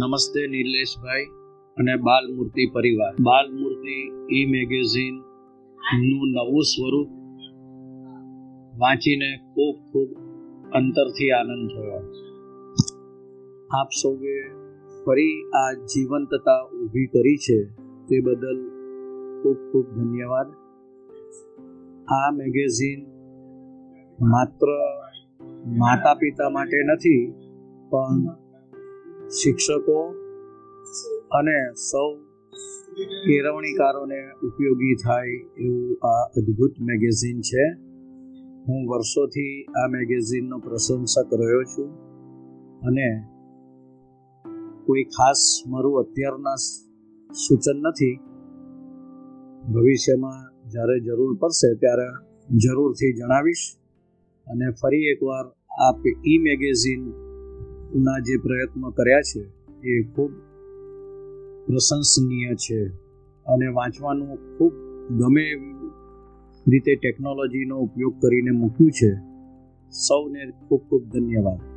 નમસ્તે નિલેશભાઈ અને બાલમૂર્તિ પરિવાર. બાલમૂર્તિ ઈ મેગેઝિનનું નવું સ્વરૂપ વાંચીને ખૂબ ખૂબ અંતરથી આનંદ થયો. આપ સૌએ ફરી આ જીવંતતા ઊભી કરી છે તે બદલ ખૂબ ખૂબ ધન્યવાદ. આ મેગેઝિન માત્ર માતા પિતા માટે નથી, પણ શિક્ષકો અને સૌ કેળવણીકારોને ઉપયોગી થાય એવું આ અદ્ભુત મેગેઝિન છે. હું વર્ષોથી આ મેગેઝિનનો પ્રશંસક રહ્યો છું અને કોઈ ખાસ મારું અત્યારના સૂચન નથી. ભવિષ્યમાં જ્યારે જરૂર પડશે ત્યારે જરૂરથી જણાવીશ અને ફરી એકવાર આપ ઈ મેગેઝિનના જે પ્રયત્નો કર્યા છે, એ ખૂબ પ્રશંસનીય છે અને વાંચવાનું ખૂબ ગમે રીતે ટેકનોલોજીનો ઉપયોગ કરીને મૂક્યું છે. સૌને ખૂબ ખૂબ ધન્યવાદ.